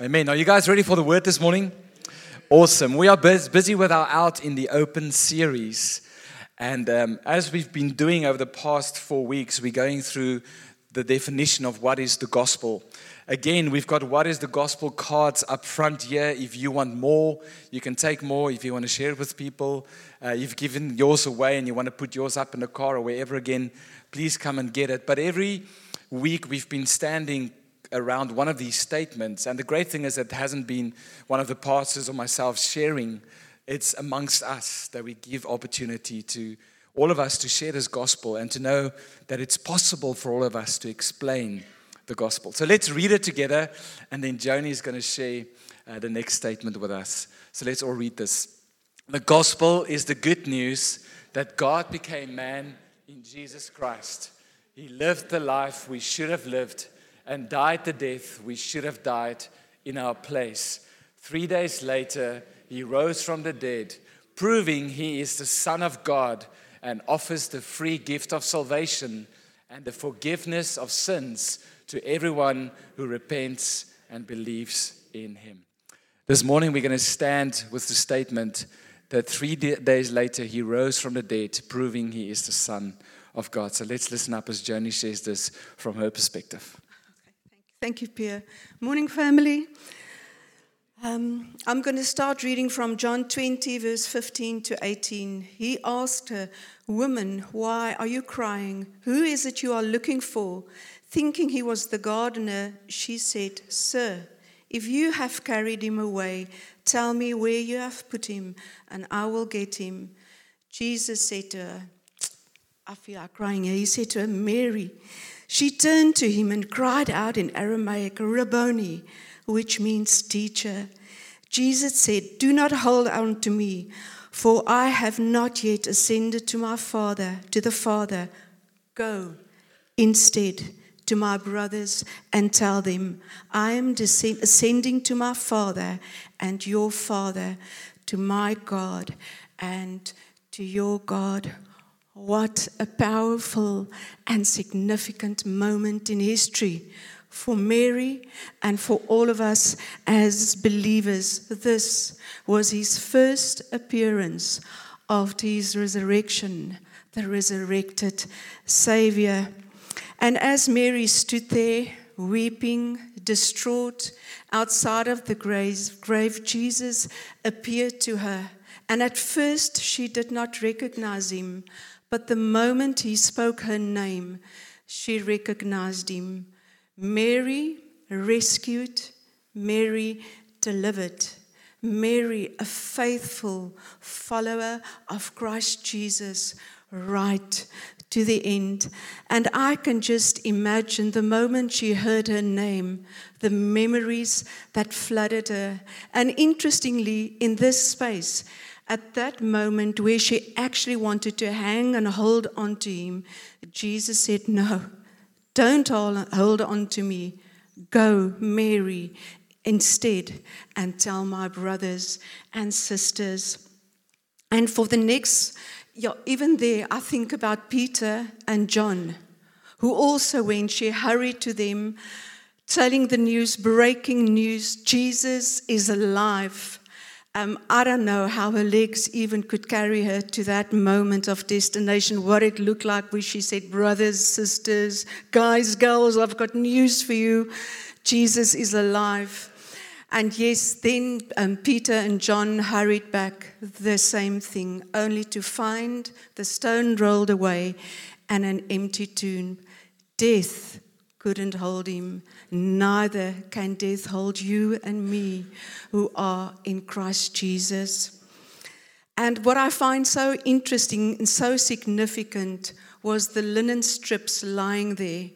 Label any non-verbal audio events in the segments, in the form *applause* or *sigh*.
Amen. Are you guys ready for the word this morning? Awesome. We are busy with our Out in the Open series. And um, as we've been doing over the past four weeks, we're going through the definition of what is the gospel. Again, we've got what is the gospel cards up front here. If you want more, you can take more. If you want to share it with people, uh, you've given yours away and you want to put yours up in the car or wherever again, please come and get it. But every week we've been standing around one of these statements. And the great thing is it hasn't been one of the pastors or myself sharing, it's amongst us that we give opportunity to all of us to share this gospel and to know that it's possible for all of us to explain the gospel. So let's read it together, and then Joni is going to share uh, the next statement with us. So let's all read this. The gospel is the good news that God became man in Jesus Christ. He lived the life we should have lived and died the death we should have died in our place. Three days later, he rose from the dead, proving he is the Son of God and offers the free gift of salvation and the forgiveness of sins to everyone who repents and believes in him. This morning, we're going to stand with the statement that three days later he rose from the dead, proving he is the Son of God. So let's listen up as Joni shares this from her perspective. Thank you, Pierre. Morning, family. Um, I'm going to start reading from John 20, verse 15 to 18. He asked her, Woman, why are you crying? Who is it you are looking for? Thinking he was the gardener, she said, Sir, if you have carried him away, tell me where you have put him, and I will get him. Jesus said to her, I feel like crying here. He said to her, Mary. She turned to him and cried out in Aramaic, Rabboni, which means teacher. Jesus said, Do not hold on to me, for I have not yet ascended to my Father, to the Father. Go instead to my brothers and tell them, I am ascending to my Father and your Father, to my God and to your God. What a powerful and significant moment in history for Mary and for all of us as believers. This was his first appearance after his resurrection, the resurrected Savior. And as Mary stood there, weeping, distraught, outside of the grave, Jesus appeared to her. And at first, she did not recognize him but the moment he spoke her name, she recognized him. Mary rescued, Mary delivered. Mary, a faithful follower of Christ Jesus, right to the end. And I can just imagine the moment she heard her name, the memories that flooded her. And interestingly, in this space, at that moment where she actually wanted to hang and hold on to him, Jesus said, No, don't hold on to me. Go, Mary, instead, and tell my brothers and sisters. And for the next, yeah, even there, I think about Peter and John, who also, when she hurried to them, telling the news, breaking news, Jesus is alive. Um, I don't know how her legs even could carry her to that moment of destination, what it looked like when she said, Brothers, sisters, guys, girls, I've got news for you. Jesus is alive. And yes, then um, Peter and John hurried back, the same thing, only to find the stone rolled away and an empty tomb. Death couldn't hold him, neither can death hold you and me who are in Christ Jesus. And what I find so interesting and so significant was the linen strips lying there.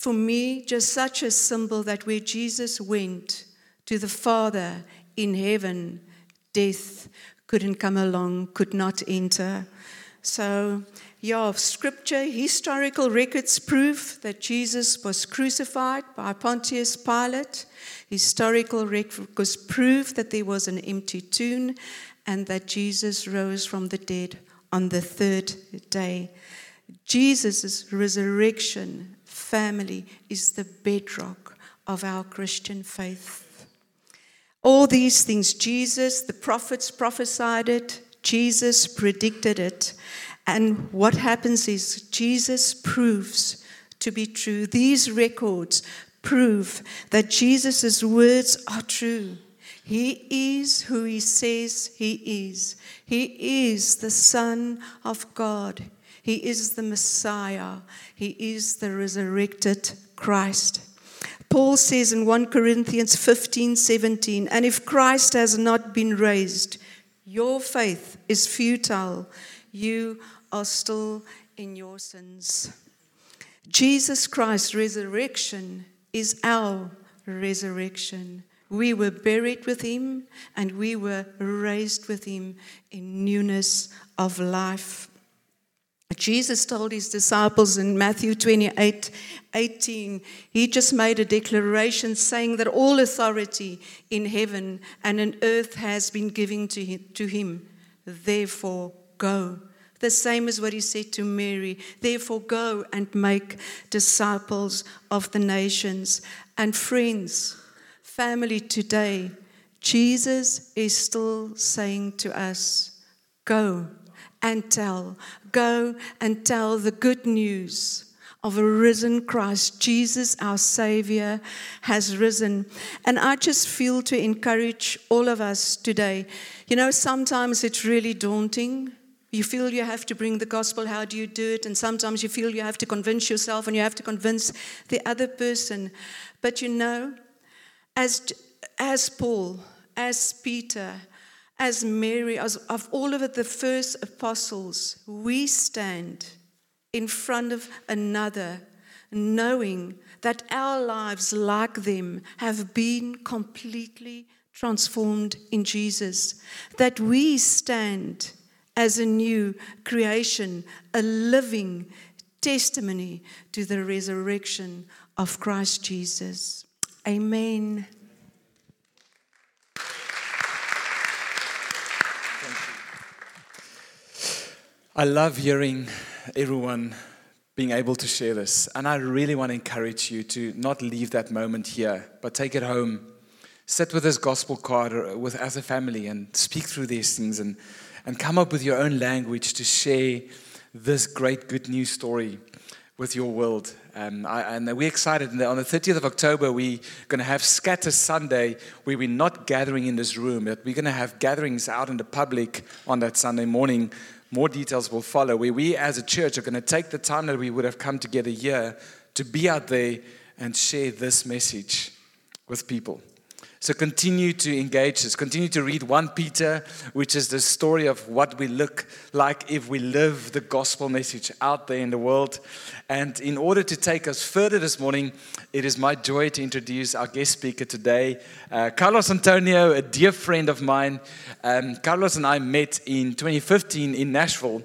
For me, just such a symbol that where Jesus went to the Father in heaven, death couldn't come along, could not enter. So yeah, of scripture, historical records prove that Jesus was crucified by Pontius Pilate. Historical records prove that there was an empty tomb and that Jesus rose from the dead on the third day. Jesus' resurrection family is the bedrock of our Christian faith. All these things, Jesus, the prophets prophesied it, Jesus predicted it. And what happens is Jesus proves to be true. These records prove that Jesus' words are true. He is who he says he is. He is the Son of God. He is the Messiah. He is the resurrected Christ. Paul says in 1 Corinthians 15 17, and if Christ has not been raised, your faith is futile. You are still in your sins. Jesus Christ's resurrection is our resurrection. We were buried with him and we were raised with him in newness of life. Jesus told his disciples in Matthew 28 18, he just made a declaration saying that all authority in heaven and in earth has been given. To him. Therefore, go. The same as what he said to Mary. Therefore, go and make disciples of the nations. And friends, family today, Jesus is still saying to us, Go and tell. Go and tell the good news of a risen Christ. Jesus, our Savior, has risen. And I just feel to encourage all of us today. You know, sometimes it's really daunting. You feel you have to bring the gospel. How do you do it? And sometimes you feel you have to convince yourself and you have to convince the other person. But you know, as, as Paul, as Peter, as Mary, as of all of the first apostles, we stand in front of another, knowing that our lives, like them, have been completely transformed in Jesus. That we stand as a new creation, a living testimony to the resurrection of Christ Jesus. Amen. I love hearing everyone being able to share this. And I really want to encourage you to not leave that moment here, but take it home. Sit with this gospel card uh, with, as a family and speak through these things and, and come up with your own language to share this great good news story with your world. Um, I, and we're excited. On the 30th of October, we're going to have Scatter Sunday, where we're not gathering in this room, but we're going to have gatherings out in the public on that Sunday morning more details will follow, where we as a church are going to take the time that we would have come together here to be out there and share this message with people. So continue to engage this. Continue to read 1 Peter, which is the story of what we look like if we live the gospel message out there in the world. And in order to take us further this morning, it is my joy to introduce our guest speaker today, uh, Carlos Antonio, a dear friend of mine. Um, Carlos and I met in 2015 in Nashville.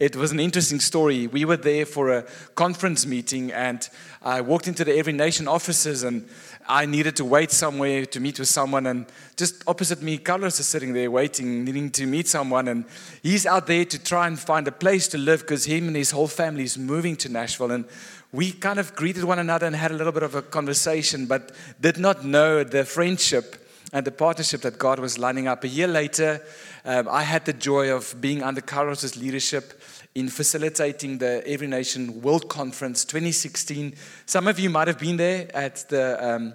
It was an interesting story. We were there for a conference meeting, and I walked into the Every Nation offices and I needed to wait somewhere to meet with someone, and just opposite me, Carlos is sitting there waiting, needing to meet someone, and he's out there to try and find a place to live because him and his whole family is moving to Nashville. And we kind of greeted one another and had a little bit of a conversation, but did not know the friendship and the partnership that God was lining up. A year later, um, I had the joy of being under Carlos's leadership in facilitating the Every Nation World Conference 2016. Some of you might have been there at the, um,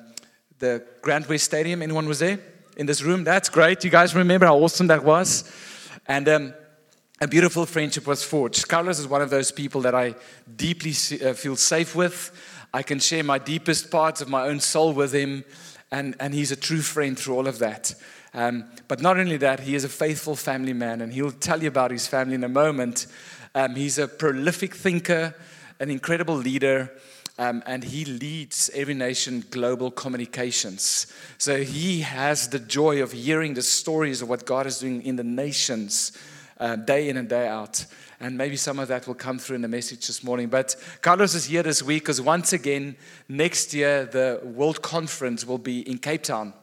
the Grand West Stadium. Anyone was there in this room? That's great. You guys remember how awesome that was? And um, a beautiful friendship was forged. Carlos is one of those people that I deeply uh, feel safe with. I can share my deepest parts of my own soul with him, and, and he's a true friend through all of that. Um, but not only that, he is a faithful family man, and he'll tell you about his family in a moment. Um, he's a prolific thinker, an incredible leader, um, and he leads Every Nation Global Communications. So he has the joy of hearing the stories of what God is doing in the nations uh, day in and day out. And maybe some of that will come through in the message this morning. But Carlos is here this week because once again, next year, the World Conference will be in Cape Town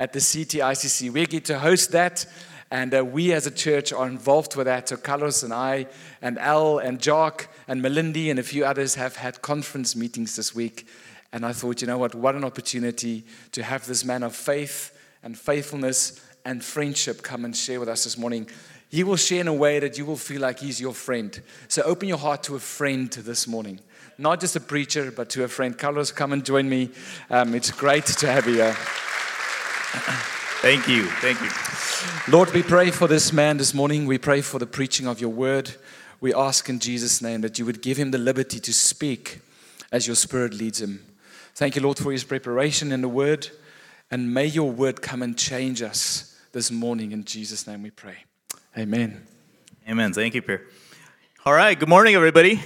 at the CTICC. We get to host that. And uh, we as a church are involved with that. So Carlos and I, and Al, and Jock, and Melindy, and a few others have had conference meetings this week. And I thought, you know what, what an opportunity to have this man of faith and faithfulness and friendship come and share with us this morning. He will share in a way that you will feel like he's your friend. So open your heart to a friend this morning. Not just a preacher, but to a friend. Carlos, come and join me. Um, it's great to have you here. *laughs* Thank you. Thank you. Lord, we pray for this man this morning. We pray for the preaching of your word. We ask in Jesus' name that you would give him the liberty to speak as your spirit leads him. Thank you, Lord, for his preparation in the word. And may your word come and change us this morning. In Jesus' name we pray. Amen. Amen. Thank you, Pierre. All right. Good morning, everybody.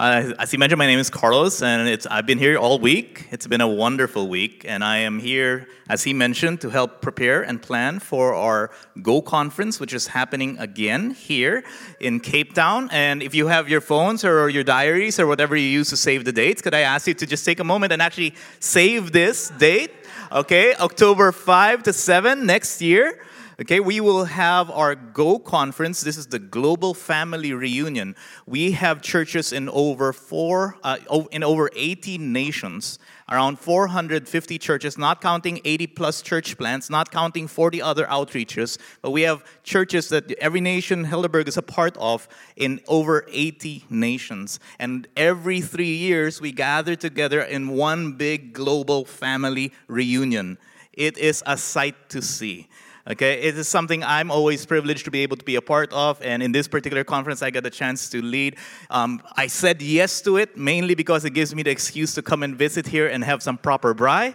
Uh, as you mentioned, my name is Carlos, and I've been here all week. It's been a wonderful week, and I am here, as he mentioned, to help prepare and plan for our Go conference, which is happening again here in Cape Town. And if you have your phones or your diaries or whatever you use to save the dates, could I ask you to just take a moment and actually save this date? Okay, October 5 to 7 next year. Okay, we will have our Go conference. This is the Global Family Reunion. We have churches in over four, uh, in over 80 nations, around 450 churches, not counting 80 plus church plants, not counting 40 other outreaches. But we have churches that every nation Heldeberg is a part of in over 80 nations. And every three years, we gather together in one big global family reunion. It is a sight to see. Okay, it is something I'm always privileged to be able to be a part of, and in this particular conference, I got the chance to lead. Um, I said yes to it mainly because it gives me the excuse to come and visit here and have some proper. And,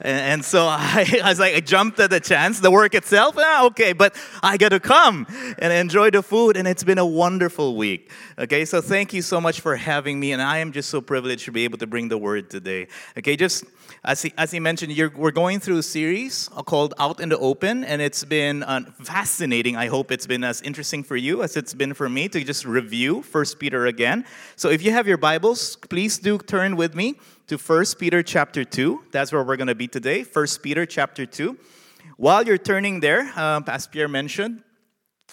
and so *laughs* I, I, was like, I jumped at the chance. The work itself, ah, okay, but I got to come and enjoy the food, and it's been a wonderful week. Okay, so thank you so much for having me, and I am just so privileged to be able to bring the word today. Okay, just as he, as he mentioned, we're going through a series called Out in the Open, and it's been uh, fascinating. I hope it's been as interesting for you as it's been for me to just review First Peter again. So if you have your Bibles, please do turn with me to First Peter chapter 2. That's where we're going to be today, First Peter chapter 2. While you're turning there, uh, as Pierre mentioned,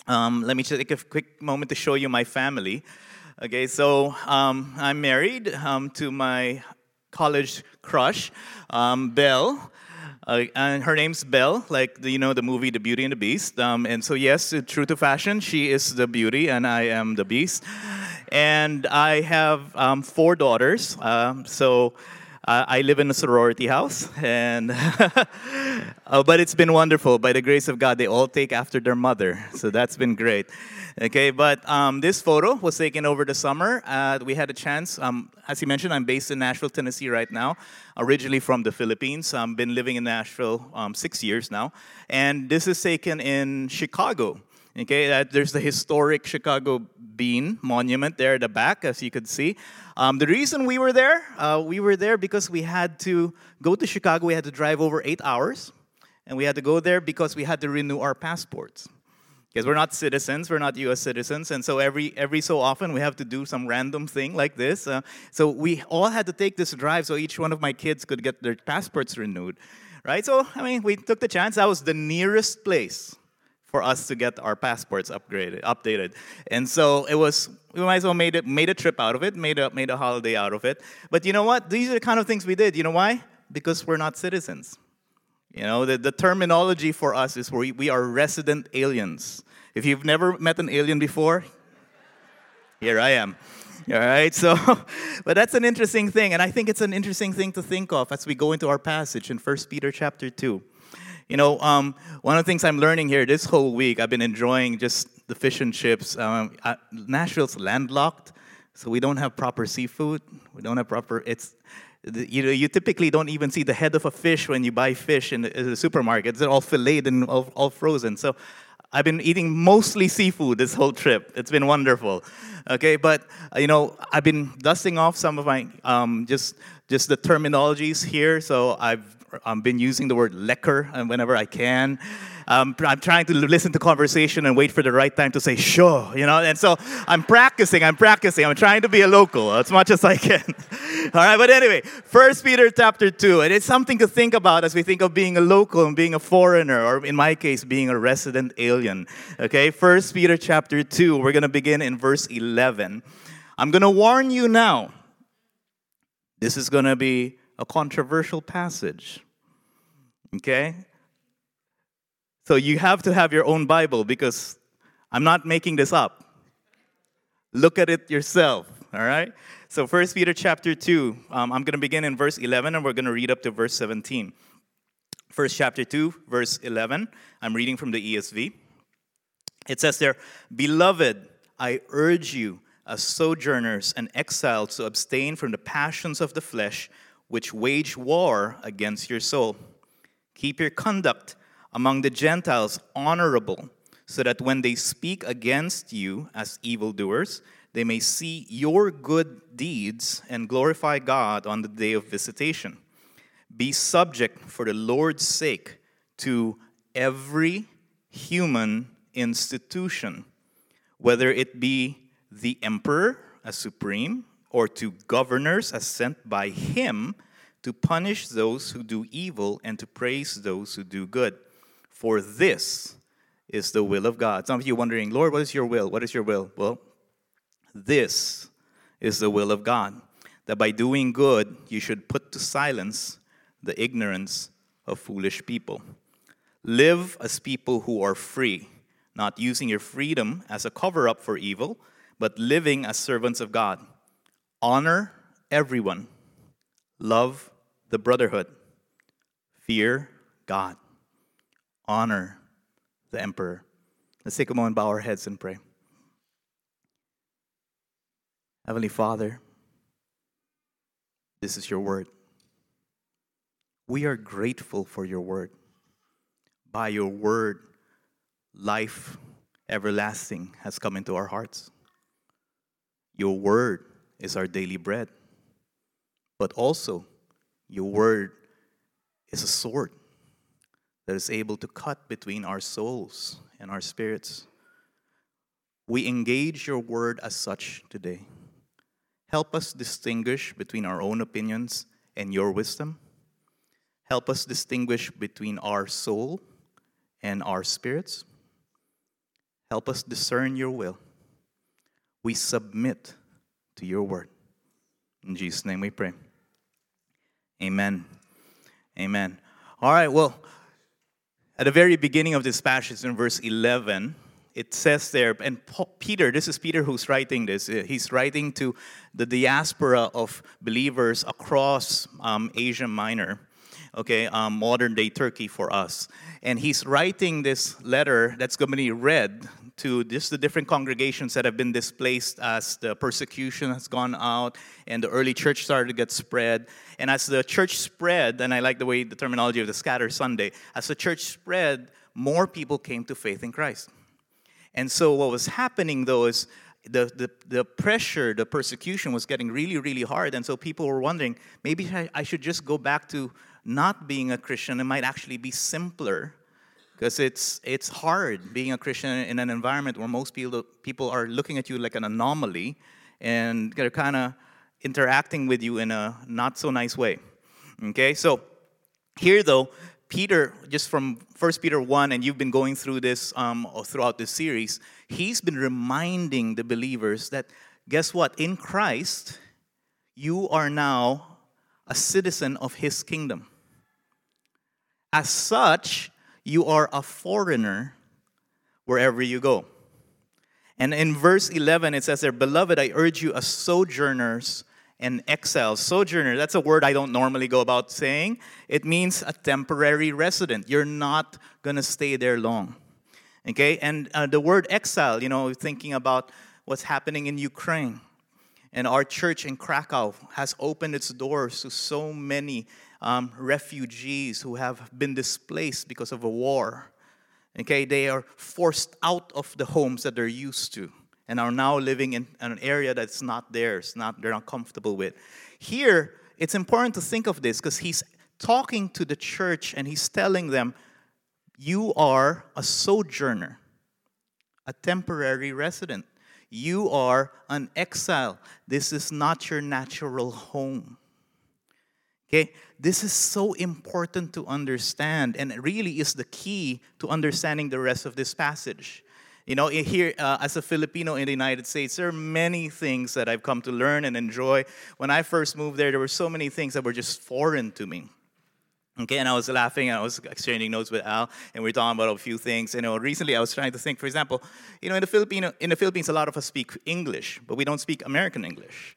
um, let me just take a quick moment to show you my family. Okay, so um, I'm married um, to my college crush, um, Belle. Uh, and her name's Belle, like the, you know the movie The Beauty and the Beast. Um, and so yes, true to fashion, she is the beauty and I am the beast. And I have um, four daughters. Um, so uh, I live in a sorority house, and *laughs* uh, but it's been wonderful. By the grace of God, they all take after their mother, so that's been great. Okay, but um, this photo was taken over the summer. Uh, we had a chance. Um, as you mentioned, I'm based in Nashville, Tennessee right now. Originally from the Philippines. I've been living in Nashville um, six years now, and this is taken in Chicago. Okay, there's the historic Chicago Bean Monument there at the back, as you could see. Um, the reason we were there, uh, we were there because we had to go to Chicago. We had to drive over eight hours, and we had to go there because we had to renew our passports. Because we're not citizens, we're not U.S. citizens, and so every every so often we have to do some random thing like this. Uh, so we all had to take this drive so each one of my kids could get their passports renewed, right? So I mean, we took the chance. That was the nearest place for us to get our passports upgraded, updated. And so it was, we might as well made, it, made a trip out of it, made a, made a holiday out of it. But you know what? These are the kind of things we did. You know why? Because we're not citizens. You know, the, the terminology for us is we, we are resident aliens. If you've never met an alien before, here I am. All right, so, *laughs* but that's an interesting thing, and I think it's an interesting thing to think of as we go into our passage in 1 Peter chapter 2. You know, um, one of the things I'm learning here this whole week, I've been enjoying just the fish and chips. Um, Nashville's landlocked, so we don't have proper seafood. We don't have proper. It's you know, you typically don't even see the head of a fish when you buy fish in the, in the supermarket. They're all filleted and all, all, frozen. So I've been eating mostly seafood this whole trip. It's been wonderful. Okay, but you know, I've been dusting off some of my um, just just the terminologies here. So I've I've been using the word lekker uh, whenever I can. Um, I'm trying to listen to conversation and wait for the right time to say sure, you know. And so I'm practicing. I'm practicing. I'm trying to be a local as much as I can. *laughs* All right, but anyway, First Peter chapter two, and it's something to think about as we think of being a local and being a foreigner, or in my case, being a resident alien. Okay, First Peter chapter two. We're gonna begin in verse 11. I'm gonna warn you now. This is gonna be a controversial passage. Okay? So you have to have your own Bible because I'm not making this up. Look at it yourself, all right? So 1 Peter chapter 2, um, I'm going to begin in verse 11 and we're going to read up to verse 17. First chapter 2, verse 11. I'm reading from the ESV. It says there, Beloved, I urge you, as sojourners and exiles, to abstain from the passions of the flesh, which wage war against your soul. Keep your conduct among the Gentiles honorable, so that when they speak against you as evildoers, they may see your good deeds and glorify God on the day of visitation. Be subject for the Lord's sake to every human institution, whether it be the emperor as supreme or to governors as sent by him to punish those who do evil and to praise those who do good. For this is the will of God. Some of you wondering, Lord, what is your will? What is your will? Well, this is the will of God that by doing good, you should put to silence the ignorance of foolish people. Live as people who are free, not using your freedom as a cover up for evil, but living as servants of God. Honor everyone, love the brotherhood, fear God honor the emperor. Let's take a moment, bow our heads, and pray. Heavenly Father, this is your word. We are grateful for your word. By your word, life everlasting has come into our hearts. Your word is our daily bread, but also your word is a sword that is able to cut between our souls and our spirits. We engage your word as such today. Help us distinguish between our own opinions and your wisdom. Help us distinguish between our soul and our spirits. Help us discern your will. We submit to your word. In Jesus' name we pray. Amen. Amen. All right, well, at the very beginning of this passage in verse 11, it says there, and Peter, this is Peter who's writing this, uh, he's writing to the diaspora of believers across um, Asia Minor, okay, um, modern day Turkey for us. And he's writing this letter that's going to be read to just the different congregations that have been displaced as the persecution has gone out and the early church started to get spread. And as the church spread, and I like the way the terminology of the scatter Sunday, as the church spread, more people came to faith in Christ. And so what was happening though is the, the, the pressure, the persecution was getting really, really hard. And so people were wondering, maybe I should just go back to not being a Christian. It might actually be simpler because it's it's hard being a Christian in an environment where most people people are looking at you like an anomaly, and they're kind of interacting with you in a not so nice way. Okay, so here though, Peter, just from First Peter one, and you've been going through this um, throughout this series, he's been reminding the believers that guess what? In Christ, you are now a citizen of His kingdom. As such, you are a foreigner wherever you go. And in verse 11, it says there, Beloved, I urge you as sojourners and exiles. Sojourner, that's a word I don't normally go about saying. It means a temporary resident. You're not going to stay there long. Okay? And uh, the word exile, you know, thinking about what's happening in Ukraine. And our church in Krakow has opened its doors to so many um, refugees who have been displaced because of a war. Okay, they are forced out of the homes that they're used to and are now living in an area that's not theirs, not they're not comfortable with. Here, it's important to think of this because he's talking to the church and he's telling them, You are a sojourner, a temporary resident. You are an exile. This is not your natural home. Okay, this is so important to understand, and it really is the key to understanding the rest of this passage. You know, here uh, as a Filipino in the United States, there are many things that I've come to learn and enjoy. When I first moved there, there were so many things that were just foreign to me. Okay, and I was laughing and I was exchanging notes with Al, and we were talking about a few things. You know, recently I was trying to think, for example, you know, in the, Filipino, in the Philippines, a lot of us speak English, but we don't speak American English.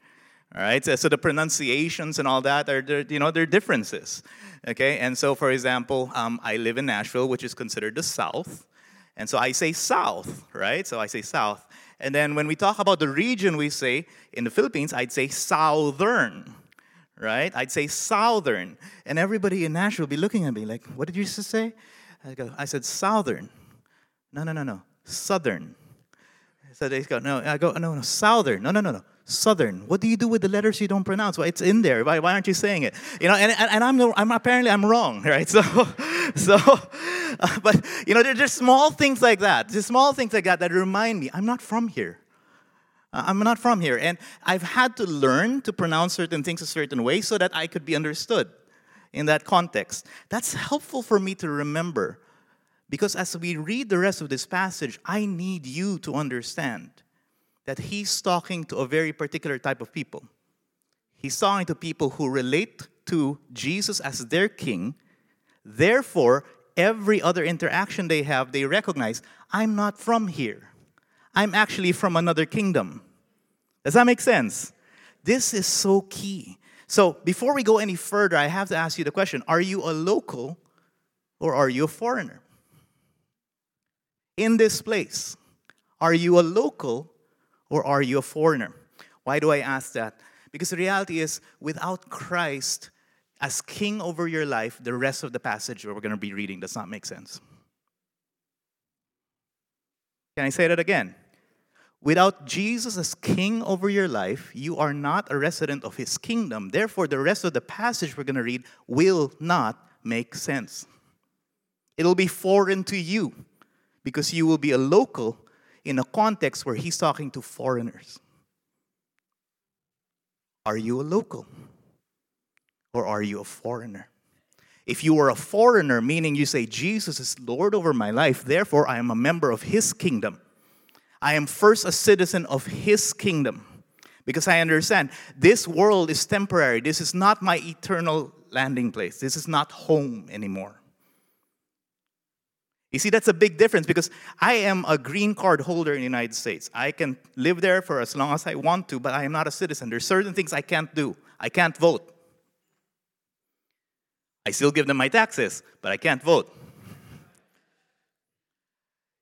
All right, so, the pronunciations and all that are, you know, there are differences. Okay, and so for example, um, I live in Nashville, which is considered the South, and so I say South, right? So I say South. And then when we talk about the region, we say, in the Philippines, I'd say Southern right? I'd say southern. And everybody in Nashville be looking at me like, what did you just say? I go, I said southern. No, no, no, no. Southern. So they go, no, I go, no, no, southern. No, no, no, no. Southern. What do you do with the letters you don't pronounce? Well, it's in there. Why, why aren't you saying it? You know, and, and, I'm, I'm apparently I'm wrong, *laughs* right? So, so, uh, *laughs* but you know, there's small things like that. There's small things like that that remind me I'm not from here. I'm not from here. And I've had to learn to pronounce certain things a certain way so that I could be understood in that context. That's helpful for me to remember because as we read the rest of this passage, I need you to understand that he's talking to a very particular type of people. He's talking to people who relate to Jesus as their king. Therefore, every other interaction they have, they recognize I'm not from here. I'm actually from another kingdom. Does that make sense? This is so key. So, before we go any further, I have to ask you the question Are you a local or are you a foreigner? In this place, are you a local or are you a foreigner? Why do I ask that? Because the reality is, without Christ as king over your life, the rest of the passage we're going to be reading does not make sense. Can I say that again? Without Jesus as king over your life, you are not a resident of his kingdom. Therefore, the rest of the passage we're going to read will not make sense. It'll be foreign to you because you will be a local in a context where he's talking to foreigners. Are you a local or are you a foreigner? If you are a foreigner, meaning you say, Jesus is Lord over my life, therefore I am a member of his kingdom I am first a citizen of His kingdom because I understand this world is temporary. This is not my eternal landing place. This is not home anymore. You see, that's a big difference because I am a green card holder in the United States. I can live there for as long as I want to, but I am not a citizen. There's certain things I can't do. I can't vote. I still give them my taxes, but I can't vote.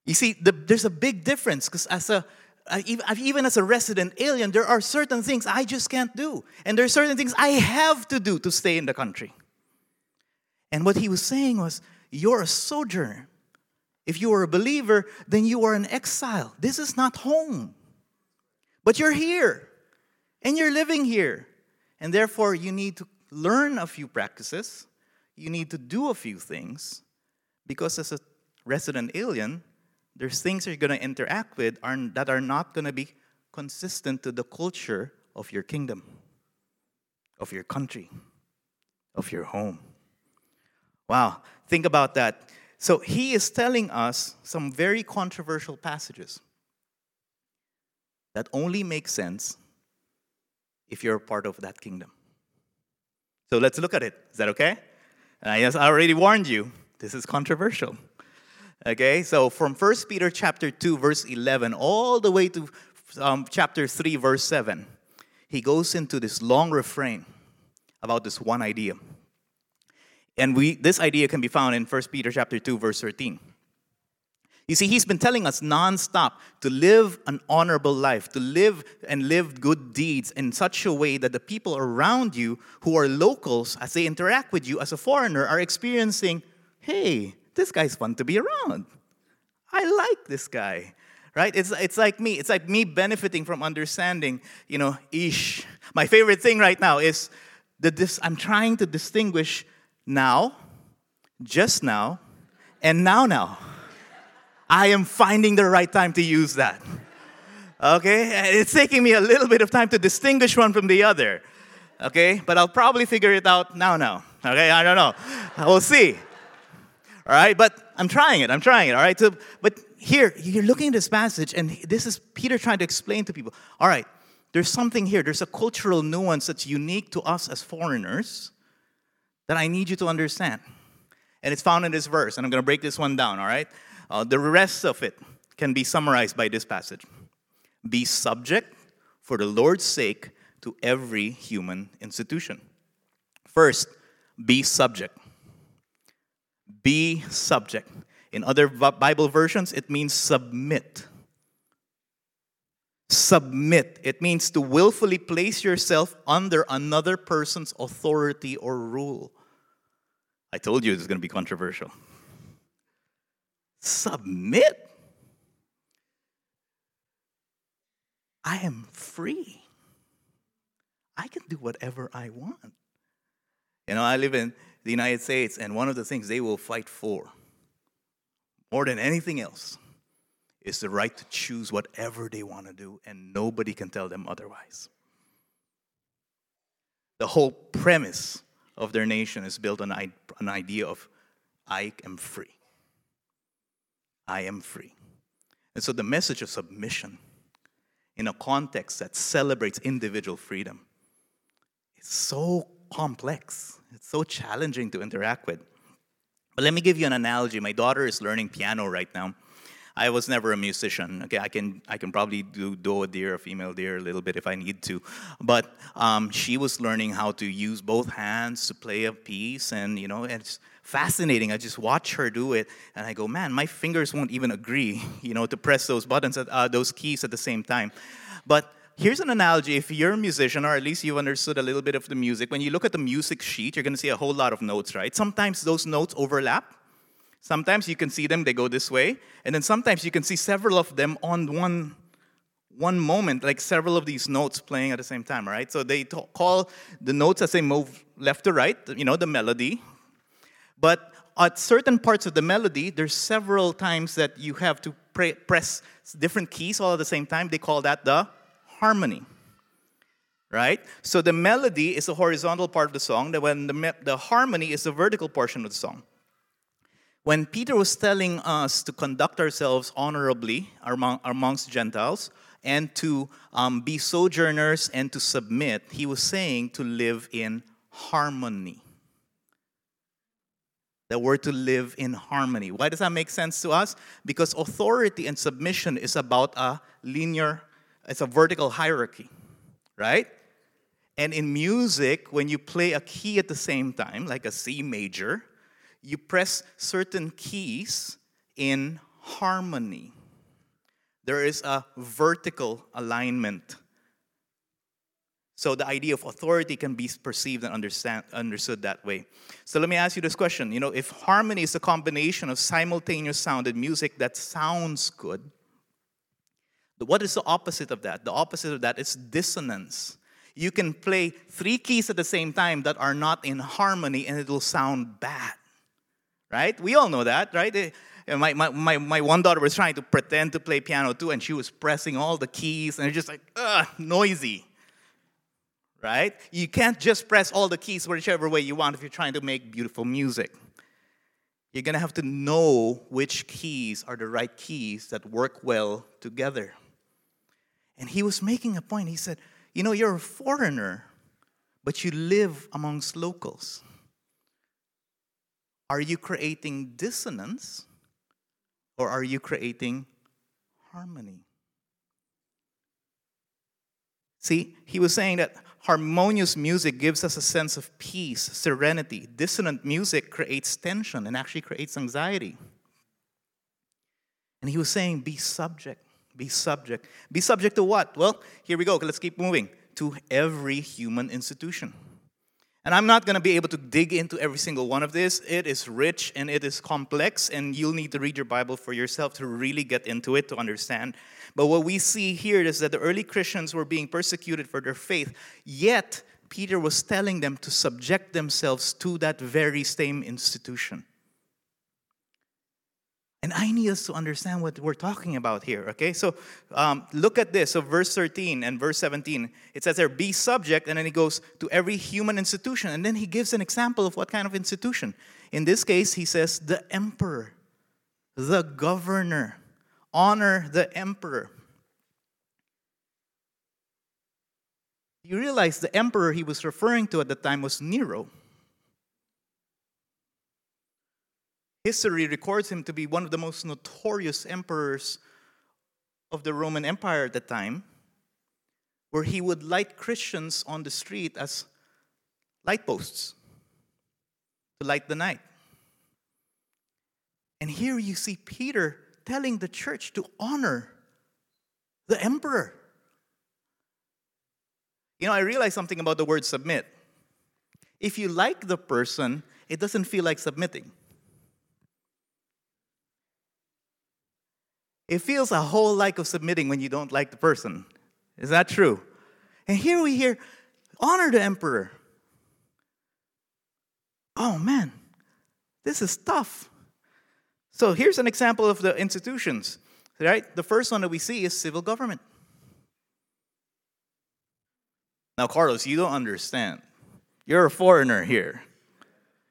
You see, the, there's a big difference because as a even as a resident alien, there are certain things I just can't do. And there are certain things I have to do to stay in the country. And what he was saying was, You're a sojourner. If you are a believer, then you are an exile. This is not home. But you're here and you're living here. And therefore, you need to learn a few practices. You need to do a few things because as a resident alien, there's things you're going to interact with that are not going to be consistent to the culture of your kingdom, of your country, of your home. Wow, think about that. So he is telling us some very controversial passages that only make sense if you're a part of that kingdom. So let's look at it. Is that okay? I I already warned you, this is controversial. Okay, so from 1 Peter chapter 2, verse 11, all the way to um, chapter 3, verse 7, he goes into this long refrain about this one idea. And we, this idea can be found in 1 Peter chapter 2, verse 13. You see, he's been telling us nonstop to live an honorable life, to live and live good deeds in such a way that the people around you who are locals, as they interact with you as a foreigner, are experiencing, hey, this guy's fun to be around. I like this guy. Right? It's, it's like me. It's like me benefiting from understanding, you know, ish. My favorite thing right now is that this, I'm trying to distinguish now, just now, and now now. I am finding the right time to use that. Okay? It's taking me a little bit of time to distinguish one from the other. Okay? But I'll probably figure it out now now. Okay? I don't know. We'll see all right? But I'm trying it, I'm trying it, all right? So, but here, you're looking at this passage, and this is Peter trying to explain to people, all right, there's something here, there's a cultural nuance that's unique to us as foreigners that I need you to understand. And it's found in this verse, and I'm going to break this one down, all right? Uh, the rest of it can be summarized by this passage Be subject for the Lord's sake to every human institution. First, be subject. Be subject. In other Bible versions, it means submit. Submit. It means to willfully place yourself under another person's authority or rule. I told you this is going to be controversial. Submit. I am free. I can do whatever I want. You know, I live in the United States, and one of the things they will fight for, more than anything else, is the right to choose whatever they want to do, and nobody can tell them otherwise. The whole premise of their nation is built on an idea of I am free. I am free. And so the message of submission in a context that celebrates individual freedom is so complex. It's so challenging to interact with. But let me give you an analogy. My daughter is learning piano right now. I was never a musician. Okay, I can I can probably do do a deer, a female deer, a little bit if I need to, but um, she was learning how to use both hands to play a piece, and you know, it's fascinating. I just watch her do it, and I go, man, my fingers won't even agree, *laughs* you know, to press those buttons, at, uh, those keys at the same time. But here's an analogy if you're a musician or at least you've understood a little bit of the music when you look at the music sheet you're going to see a whole lot of notes right sometimes those notes overlap Sometimes you can see them, they go this way. And then sometimes you can see several of them on one, one moment, like several of these notes playing at the same time, right? So they call the notes as they move left to right, you know, the melody. But at certain parts of the melody, there's several times that you have to pre- press different keys all at the same time. They call that the harmony. Right? So the melody is the horizontal part of the song, when the, me- the harmony is the vertical portion of the song. When Peter was telling us to conduct ourselves honorably among, amongst Gentiles and to um, be sojourners and to submit, he was saying to live in harmony. That we're to live in harmony. Why does that make sense to us? Because authority and submission is about a linear, it's a vertical hierarchy, right? And in music, when you play a key at the same time, like a C major, you press certain keys in harmony. There is a vertical alignment. So the idea of authority can be perceived and understand, understood that way. So let me ask you this question. You know, if harmony is a combination of simultaneous sound and music that sounds good, what is the opposite of that? The opposite of that is dissonance. You can play three keys at the same time that are not in harmony and it will sound bad right? We all know that, right? Eh, my, my, my, my one daughter was trying to pretend to play piano too, and she was pressing all the keys, and it's just like, ugh, noisy, right? You can't just press all the keys whichever way you want if you're trying to make beautiful music. You're gonna have to know which keys are the right keys that work well together. And he was making a point. He said, You know, you're a foreigner, but you live amongst locals. Are you creating dissonance or are you creating harmony? See, he was saying that harmonious music gives us a sense of peace, serenity. Dissonant music creates tension and actually creates anxiety. And he was saying, be subject, be subject. Be subject to what? Well, here we go. Let's keep moving. To every human institution. And I'm not going to be able to dig into every single one of this. It is rich and it is complex, and you'll need to read your Bible for yourself to really get into it to understand. But what we see here is that the early Christians were being persecuted for their faith, yet Peter was telling them to subject themselves to that very same institution. And I need us to understand what we're talking about here, okay? So um, look at this. So, verse 13 and verse 17, it says there, be subject, and then he goes to every human institution. And then he gives an example of what kind of institution. In this case, he says, the emperor, the governor. Honor the emperor. You realize the emperor he was referring to at the time was Nero. History records him to be one of the most notorious emperors of the Roman Empire at the time, where he would light Christians on the street as light posts to light the night. And here you see Peter telling the church to honor the emperor. You know, I realized something about the word submit. If you like the person, it doesn't feel like submitting. It feels a whole like of submitting when you don't like the person. Is that true? And here we hear, honor the emperor. Oh man, this is tough. So here's an example of the institutions, right? The first one that we see is civil government. Now, Carlos, you don't understand. You're a foreigner here.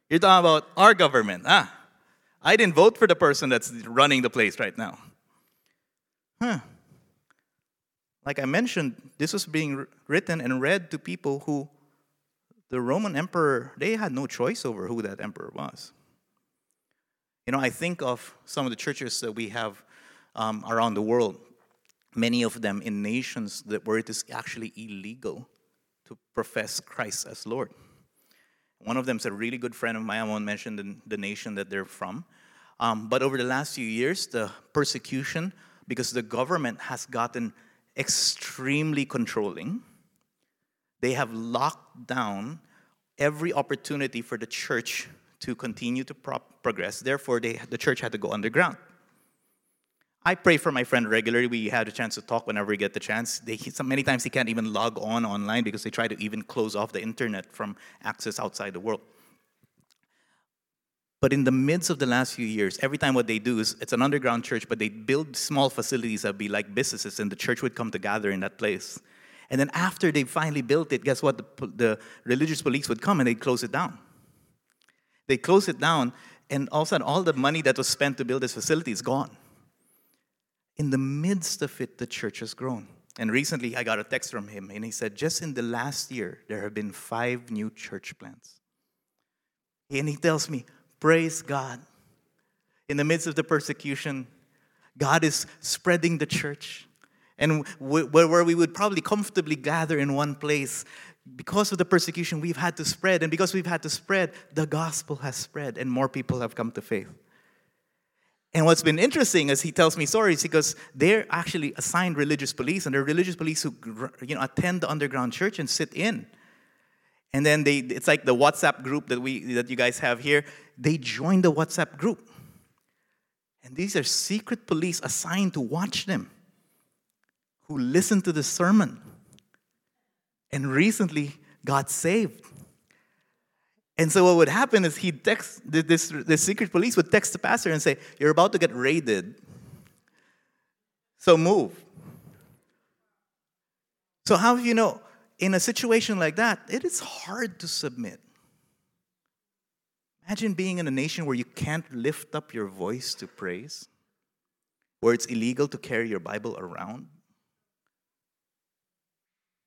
You're talking about our government. Ah, I didn't vote for the person that's running the place right now. Huh. Like I mentioned, this was being written and read to people who the Roman emperor, they had no choice over who that emperor was. You know, I think of some of the churches that we have um, around the world, many of them in nations that where it is actually illegal to profess Christ as Lord. One of them is a really good friend of mine. I won't mention the, the nation that they're from. Um, but over the last few years, the persecution, because the government has gotten extremely controlling, they have locked down every opportunity for the church to continue to progress. Therefore, they, the church had to go underground. I pray for my friend regularly. We had a chance to talk whenever we get the chance. They, many times he can't even log on online because they try to even close off the internet from access outside the world. But in the midst of the last few years, every time what they do is it's an underground church, but they build small facilities that be like businesses, and the church would come to gather in that place. And then after they finally built it, guess what? The, the religious police would come and they'd close it down. They close it down, and all of a sudden, all the money that was spent to build this facility is gone. In the midst of it, the church has grown. And recently, I got a text from him, and he said, just in the last year, there have been five new church plants. And he tells me, Praise God. In the midst of the persecution, God is spreading the church. And where we would probably comfortably gather in one place, because of the persecution, we've had to spread. And because we've had to spread, the gospel has spread and more people have come to faith. And what's been interesting is he tells me stories because they're actually assigned religious police, and they're religious police who you know attend the underground church and sit in. And then they, it's like the WhatsApp group that we that you guys have here. They join the WhatsApp group, and these are secret police assigned to watch them, who listen to the sermon, and recently got saved. And so what would happen is he'd text, this, this secret police would text the pastor and say, You're about to get raided. So move. So, how do you know? In a situation like that, it is hard to submit. Imagine being in a nation where you can't lift up your voice to praise, where it's illegal to carry your Bible around.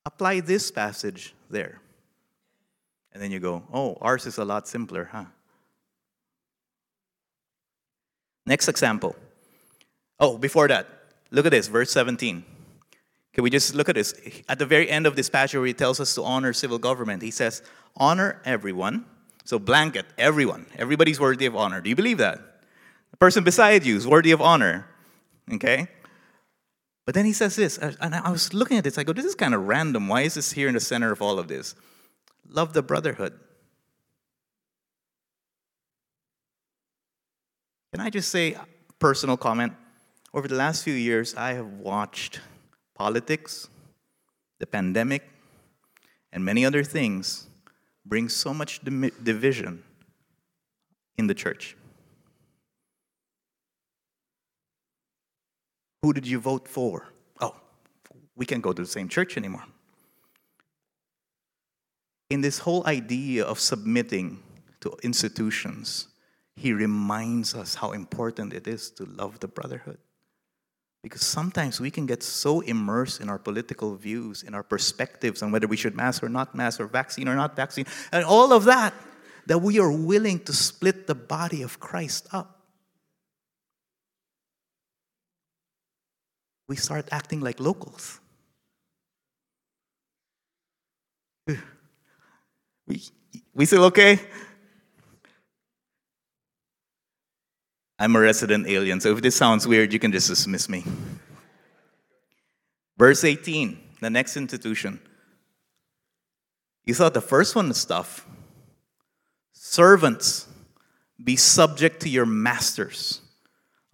Apply this passage there. And then you go, oh, ours is a lot simpler, huh? Next example. Oh, before that, look at this, verse 17. Can we just look at this? At the very end of this passage where he tells us to honor civil government, he says, honor everyone. So, blanket, everyone. Everybody's worthy of honor. Do you believe that? The person beside you is worthy of honor. Okay? But then he says this, uh, and I was looking at this, I go, this is kind of random. Why is this here in the center of all of this? Love the brotherhood. Can I just say, personal comment? Over the last few years, I have watched politics, the pandemic, and many other things bring so much division in the church. Who did you vote for? Oh, we can't go to the same church anymore. In this whole idea of submitting to institutions, he reminds us how important it is to love the brotherhood. Because sometimes we can get so immersed in our political views, in our perspectives on whether we should mask or not mask, or vaccine or not vaccine, and all of that, that we are willing to split the body of Christ up. We start acting like locals. We, we still okay? I'm a resident alien, so if this sounds weird, you can just dismiss me. Verse 18, the next institution. You thought the first one was tough. Servants, be subject to your masters.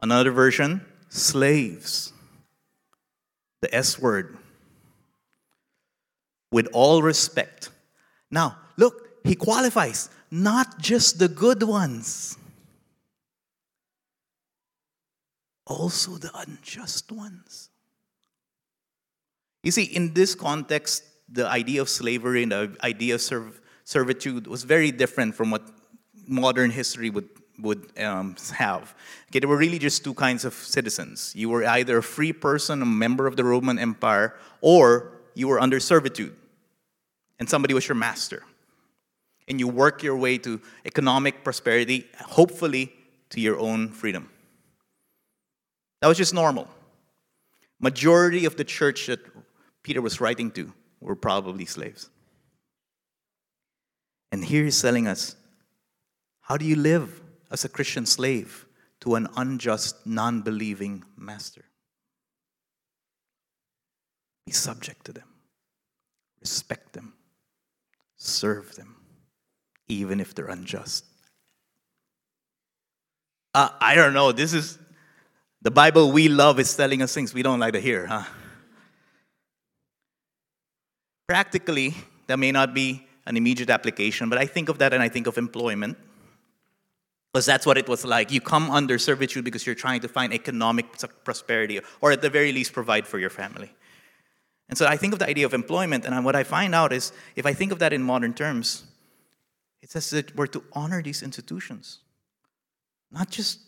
Another version, slaves. The S word. With all respect. Now, look, he qualifies not just the good ones, also the unjust ones. You see, in this context, the idea of slavery and the idea of serv- servitude was very different from what modern history would, would um, have. Okay, there were really just two kinds of citizens. You were either a free person, a member of the Roman Empire, or you were under servitude, and somebody was your master. And you work your way to economic prosperity, hopefully to your own freedom. That was just normal. Majority of the church that Peter was writing to were probably slaves. And here he's telling us how do you live as a Christian slave to an unjust, non believing master? Be subject to them, respect them, serve them, even if they're unjust. Uh, I don't know. This is the Bible we love is telling us things we don't like to hear, huh? Practically, that may not be an immediate application, but I think of that and I think of employment. Because that's what it was like. You come under servitude because you're trying to find economic prosperity, or at the very least, provide for your family. And so I think of the idea of employment, and what I find out is if I think of that in modern terms, it says that we're to honor these institutions, not just,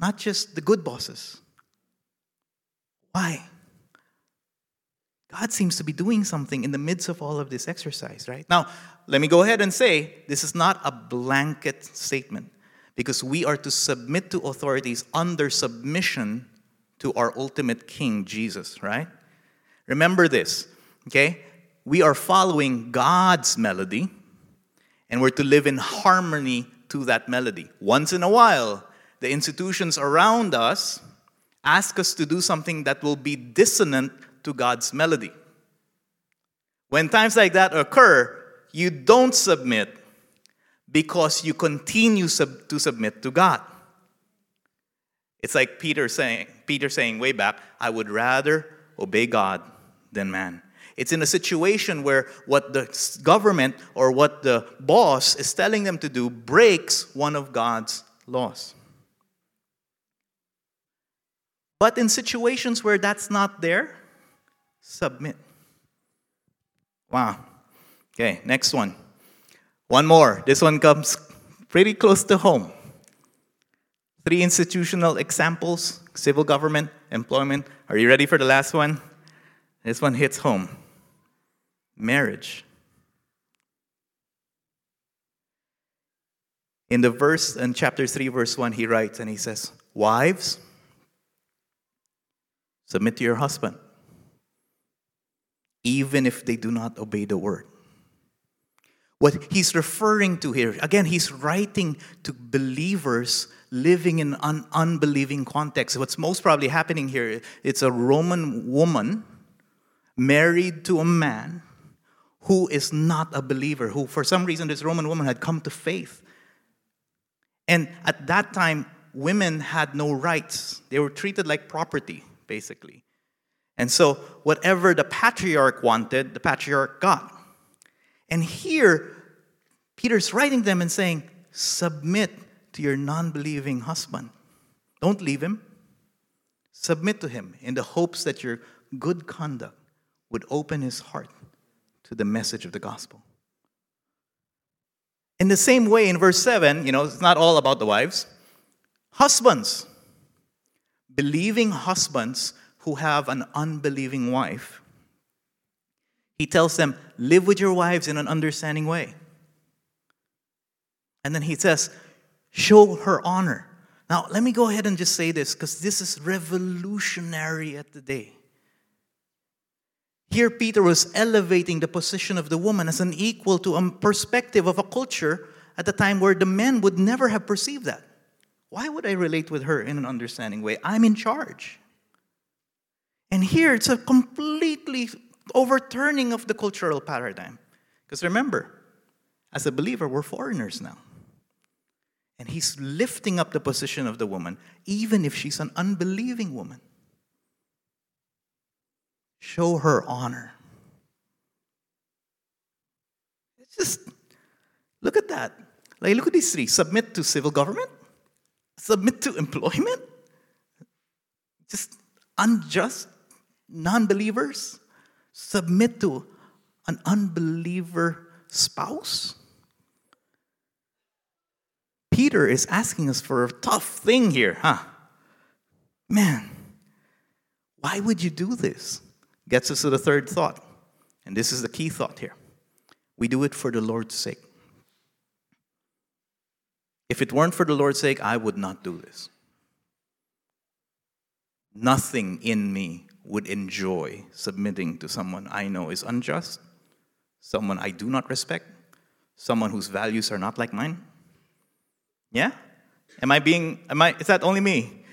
not just the good bosses. Why? God seems to be doing something in the midst of all of this exercise, right? Now, let me go ahead and say this is not a blanket statement because we are to submit to authorities under submission to our ultimate King, Jesus, right? Remember this, okay? We are following God's melody and we're to live in harmony to that melody. Once in a while, the institutions around us ask us to do something that will be dissonant to God's melody. When times like that occur, you don't submit because you continue sub- to submit to God. It's like Peter saying, Peter saying way back, I would rather obey God than man. It's in a situation where what the government or what the boss is telling them to do breaks one of God's laws. But in situations where that's not there, submit. Wow. Okay, next one. One more. This one comes pretty close to home. Three institutional examples civil government, employment. Are you ready for the last one? This one hits home marriage. In the verse, in chapter 3, verse 1, he writes and he says, Wives, submit to your husband even if they do not obey the word. What he's referring to here, again, he's writing to believers living in an unbelieving context. What's most probably happening here, it's a Roman woman married to a man who is not a believer, who for some reason this Roman woman had come to faith. And at that time, women had no rights. They were treated like property, basically. And so, whatever the patriarch wanted, the patriarch got. And here, Peter's writing them and saying, Submit to your non believing husband. Don't leave him. Submit to him in the hopes that your good conduct would open his heart to the message of the gospel. In the same way, in verse 7, you know, it's not all about the wives. Husbands, believing husbands who have an unbelieving wife, he tells them, live with your wives in an understanding way. And then he says, show her honor. Now, let me go ahead and just say this because this is revolutionary at the day. Here, Peter was elevating the position of the woman as an equal to a perspective of a culture at the time where the men would never have perceived that. Why would I relate with her in an understanding way? I'm in charge. And here, it's a completely overturning of the cultural paradigm. Because remember, as a believer, we're foreigners now. And he's lifting up the position of the woman, even if she's an unbelieving woman. Show her honor. It's just, look at that. Like, look at these three submit to civil government, submit to employment, just unjust non believers, submit to an unbeliever spouse. Peter is asking us for a tough thing here, huh? Man, why would you do this? Gets us to the third thought. And this is the key thought here. We do it for the Lord's sake. If it weren't for the Lord's sake, I would not do this. Nothing in me would enjoy submitting to someone I know is unjust, someone I do not respect, someone whose values are not like mine. Yeah? Am I being, am I, is that only me?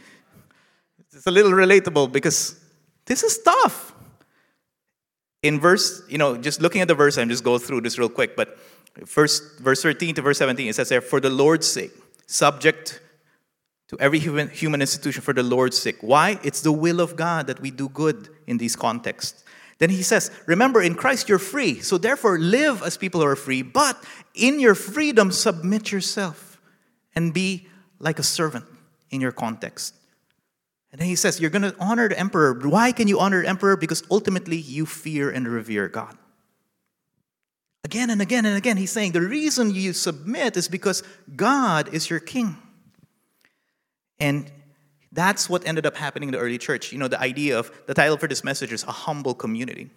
It's a little relatable because this is tough in verse, you know, just looking at the verse, I'm just go through this real quick, but first, verse 13 to verse 17, it says there, for the Lord's sake, subject to every human, human institution for the Lord's sake. Why? It's the will of God that we do good in these contexts. Then he says, Remember, in Christ you're free, so therefore live as people who are free, but in your freedom, submit yourself and be like a servant in your context. And then he says, You're going to honor the emperor. Why can you honor the emperor? Because ultimately you fear and revere God. Again and again and again, he's saying the reason you submit is because God is your king. And that's what ended up happening in the early church. You know, the idea of the title for this message is A Humble Community.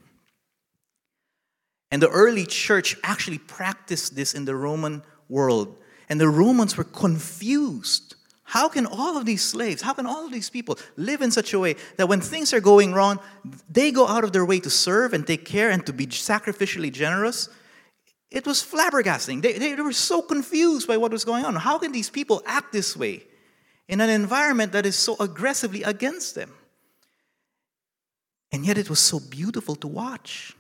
And the early church actually practiced this in the Roman world. And the Romans were confused how can all of these slaves, how can all of these people live in such a way that when things are going wrong, they go out of their way to serve and take care and to be sacrificially generous? It was flabbergasting. They, they were so confused by what was going on. How can these people act this way in an environment that is so aggressively against them? And yet it was so beautiful to watch.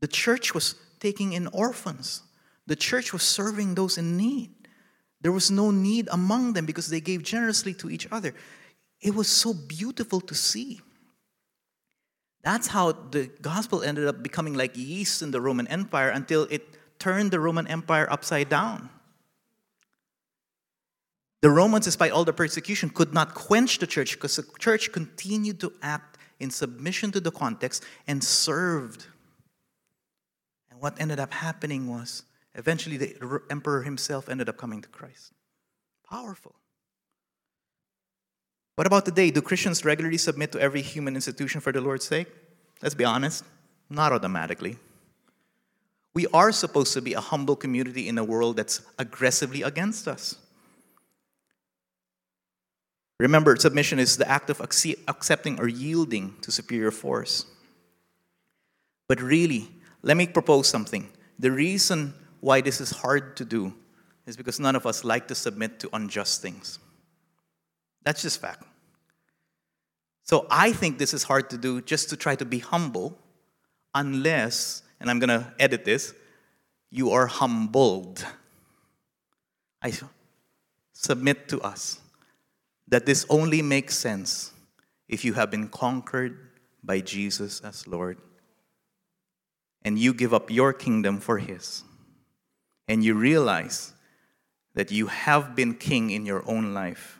The church was taking in orphans, the church was serving those in need. There was no need among them because they gave generously to each other. It was so beautiful to see. That's how the gospel ended up becoming like yeast in the Roman Empire until it turned the Roman Empire upside down. The Romans, despite all the persecution, could not quench the church because the church continued to act in submission to the context and served. And what ended up happening was Eventually, the emperor himself ended up coming to Christ. Powerful. What about today? Do Christians regularly submit to every human institution for the Lord's sake? Let's be honest, not automatically. We are supposed to be a humble community in a world that's aggressively against us. Remember, submission is the act of accepting or yielding to superior force. But really, let me propose something. The reason why this is hard to do is because none of us like to submit to unjust things. That's just fact. So I think this is hard to do just to try to be humble, unless, and I'm going to edit this, you are humbled. I submit to us that this only makes sense if you have been conquered by Jesus as Lord and you give up your kingdom for His and you realize that you have been king in your own life.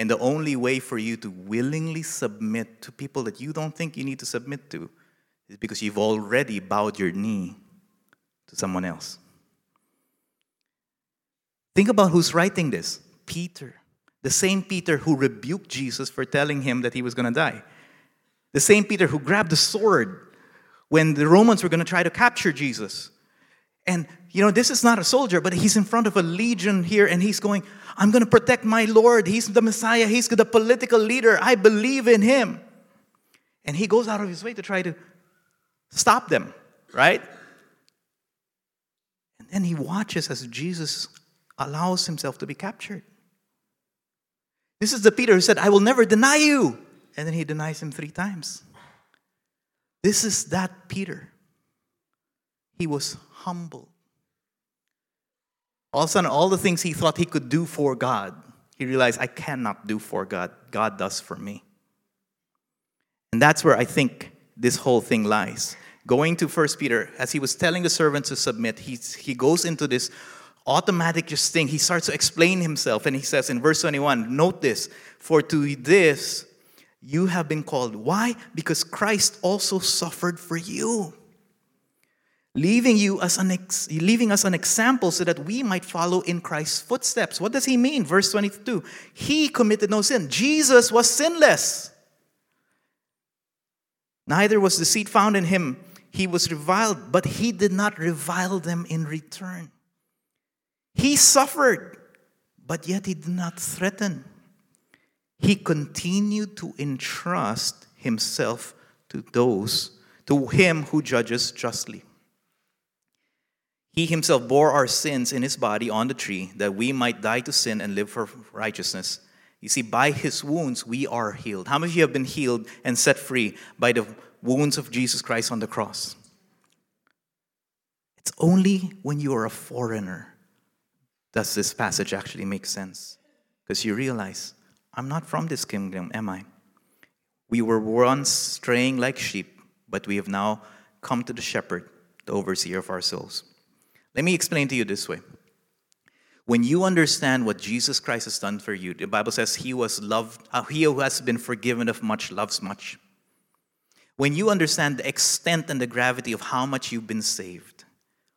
And the only way for you to willingly submit to people that you don't think you need to submit to is because you've already bowed your knee to someone else. Think about who's writing this. Peter, the same Peter who rebuked Jesus for telling him that he was going to die, the same Peter who grabbed the sword when the Romans were going to try to capture Jesus. And, you know, this is not a soldier, but he's in front of a legion here and he's going, I'm going to protect my Lord. He's the Messiah. He's the political leader. I believe in him. And he goes out of his way to try to stop them, right? And then he watches as Jesus allows himself to be captured. This is the Peter who said, I will never deny you. And then he denies him three times. This is that Peter. He was humble. All of a sudden, all the things he thought he could do for God, he realized, I cannot do for God. God does for me. And that's where I think this whole thing lies. Going to First Peter, as he was telling the servant to submit, he, he goes into this automatic just thing. He starts to explain himself, and he says in verse 21, note this, for to this you have been called. Why? Because Christ also suffered for you, leaving you as an ex- leaving us an example so that we might follow in Christ's footsteps. What does he mean? Verse 22. He committed no sin. Jesus was sinless. Neither was deceit found in him. He was reviled, but he did not revile them in return. He suffered, but yet he did not threaten he continued to entrust himself to those, to him who judges justly. He himself bore our sins in his body on the tree, that we might die to sin and live for righteousness. You see, by his wounds we are healed. How many of you have been healed and set free by the wounds of Jesus Christ on the cross? It's only when you are a foreigner does this passage actually make sense. Because you realize I'm not from this kingdom, am I? We were once straying like sheep, but we have now come to the shepherd, the overseer of our souls. Let me explain to you this way. When you understand what Jesus Christ has done for you, the Bible says he was loved, uh, he who has been forgiven of much loves much. When you understand the extent and the gravity of how much you've been saved,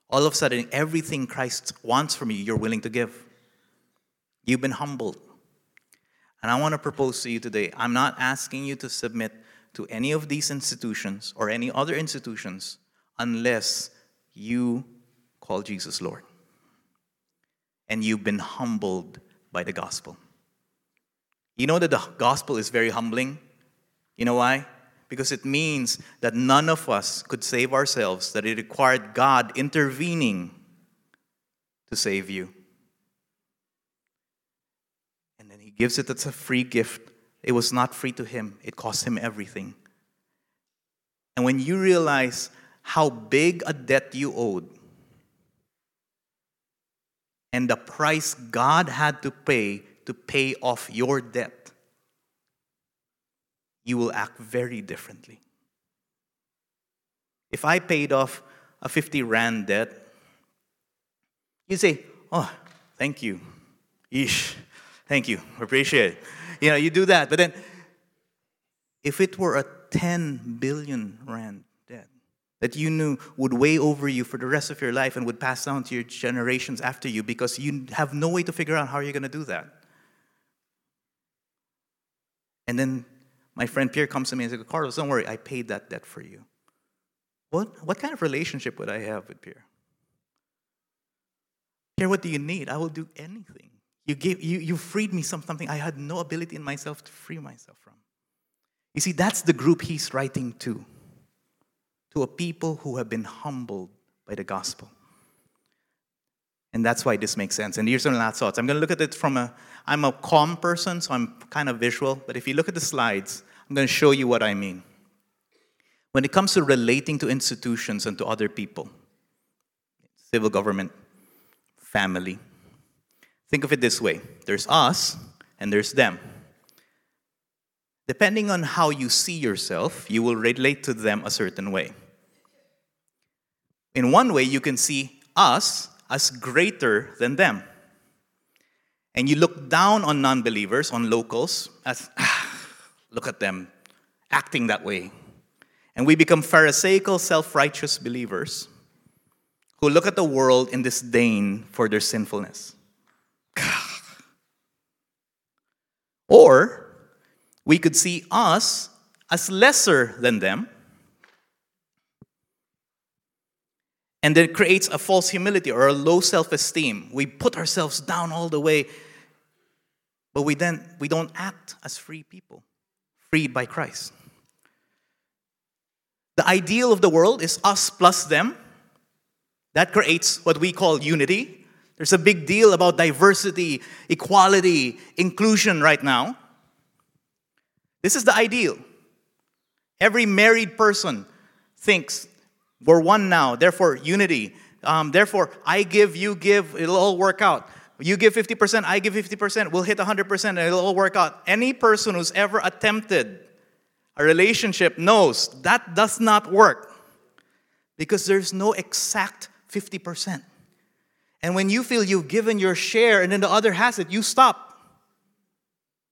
all of a sudden everything Christ wants from you, you're willing to give. You've been humbled. And I want to propose to you today I'm not asking you to submit to any of these institutions or any other institutions unless you call Jesus Lord and you've been humbled by the gospel. You know that the gospel is very humbling? You know why? Because it means that none of us could save ourselves, that it required God intervening to save you. And then he gives it as a free gift. It was not free to him, it cost him everything. And when you realize how big a debt you owed and the price God had to pay to pay off your debt, you will act very differently. If I paid off a 50 Rand debt, you say, Oh, thank you. Ish. Thank you. Appreciate it. You know, you do that. But then, if it were a 10 billion rand that you knew would weigh over you for the rest of your life and would pass down to your generations after you because you have no way to figure out how you're going to do that. And then my friend Pierre comes to me and says, Carlos, don't worry, I paid that debt for you. What, what kind of relationship would I have with Pierre? Pierre, what do you need? I will do anything. You, gave, you, you freed me from something I had no ability in myself to free myself from. You see, that's the group he's writing to, to a people who have been humbled by the gospel. And that's why this makes sense. And here's some last thoughts. I'm going to look at it from a, I'm a calm person, so I'm kind of visual. But if you look at the slides, I'm going to show you what I mean. When it comes to relating to institutions and to other people, civil government, family, Think of it this way there's us and there's them. Depending on how you see yourself, you will relate to them a certain way. In one way, you can see us as greater than them. And you look down on non believers, on locals, as, ah, *sighs* look at them acting that way. And we become Pharisaical, self righteous believers who look at the world in disdain for their sinfulness. *sighs* Or we could see us as lesser than them. And then it creates a false humility or a low self esteem. We put ourselves down all the way, but we then we don't act as free people, freed by Christ. The ideal of the world is us plus them. That creates what we call unity. There's a big deal about diversity, equality, inclusion right now. This is the ideal. Every married person thinks we're one now, therefore, unity. Um, therefore, I give, you give, it'll all work out. You give 50%, I give 50%, we'll hit 100%, and it'll all work out. Any person who's ever attempted a relationship knows that does not work because there's no exact 50%. And when you feel you've given your share and then the other has it, you stop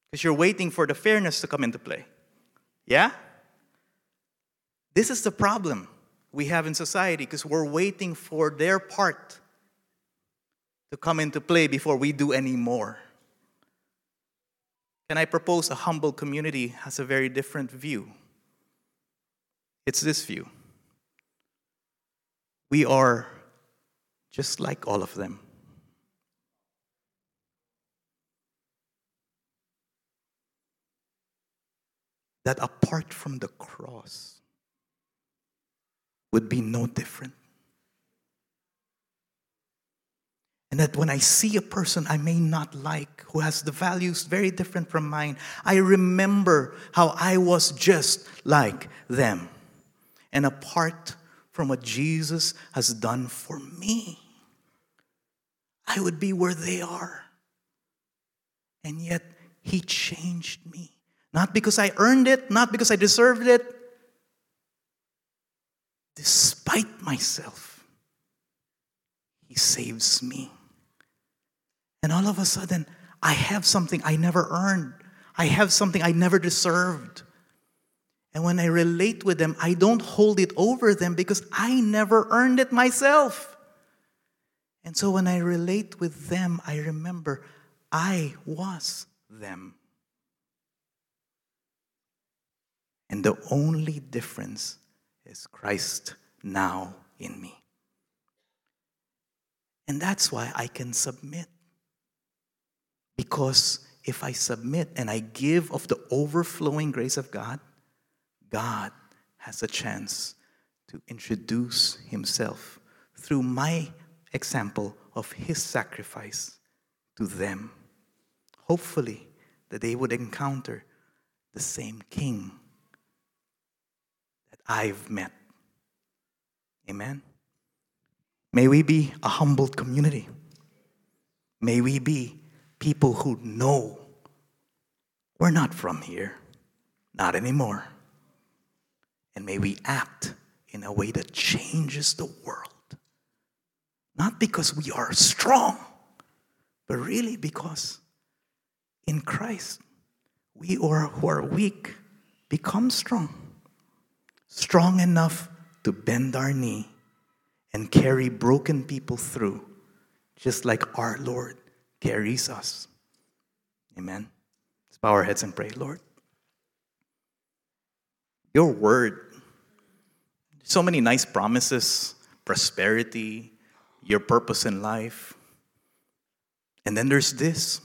because you're waiting for the fairness to come into play. Yeah? This is the problem we have in society because we're waiting for their part to come into play before we do any more. Can I propose a humble community has a very different view? It's this view. We are just like all of them. That apart from the cross, would be no different. And that when I see a person I may not like who has the values very different from mine, I remember how I was just like them. And apart from what Jesus has done for me, I would be where they are. And yet, He changed me. Not because I earned it, not because I deserved it, despite myself, He saves me. And all of a sudden, I have something I never earned. I have something I never deserved. And when I relate with them, I don't hold it over them because I never earned it myself. And so when I relate with them, I remember I was them. And the only difference is Christ now in me. And that's why I can submit. Because if I submit and I give of the overflowing grace of God, God has a chance to introduce Himself through my example of His sacrifice to them. Hopefully, that they would encounter the same King I've met. Amen. May we be a humbled community. May we be people who know we're not from here, not anymore. And may we act in a way that changes the world. Not because we are strong, but really because in Christ, we or who are weak become strong strong enough to bend our knee and carry broken people through, just like our Lord carries us. Amen. Let's bow our heads and pray, Lord. Your word, so many nice promises, prosperity, your purpose in life. And then there's this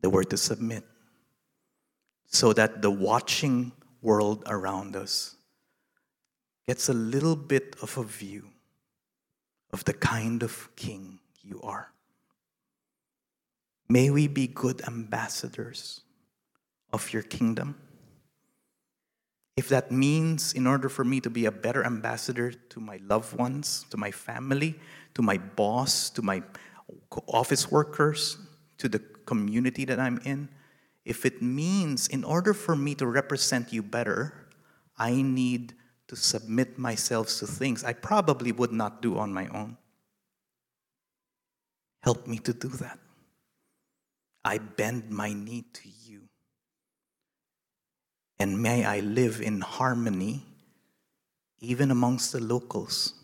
the word to submit, so that the watching world around us gets a little bit of a view of the kind of king you are. May we be good ambassadors of your kingdom. If that means, in order for me to be a better ambassador to my loved ones, to my family, to my boss, to my office workers, to the community that I'm in, if it means in order for me to represent you better, I need to submit myself to things I probably would not do on my own. Help me to do that. I bend my knee to you. And may I live in harmony even amongst the locals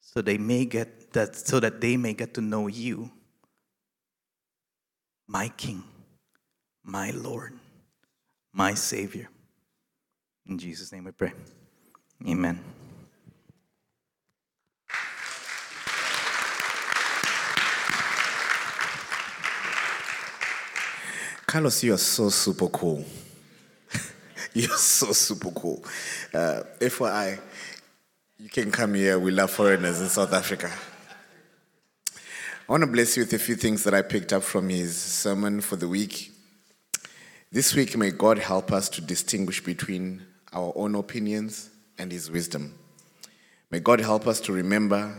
so they may get that so that they may get to know you my king my Lord, my Savior. In Jesus' name we pray. Amen. Carlos, you are so super cool. *laughs* You're so super cool. Uh, FYI, you can come here. We love foreigners in South Africa. I want to bless you with a few things that I picked up from his sermon for the week. This week, may God help us to distinguish between our own opinions and his wisdom. May God help us to remember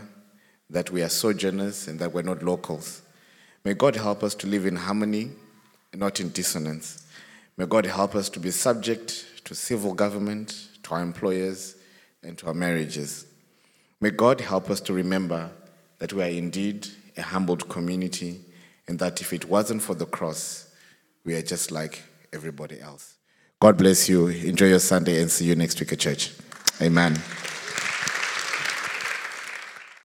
that we are sojourners and that we're not locals. May God help us to live in harmony and not in dissonance. May God help us to be subject to civil government, to our employers, and to our marriages. May God help us to remember that we are indeed a humbled community and that if it wasn't for the cross, we are just like everybody else. God bless you. Enjoy your Sunday and see you next week at church. Amen.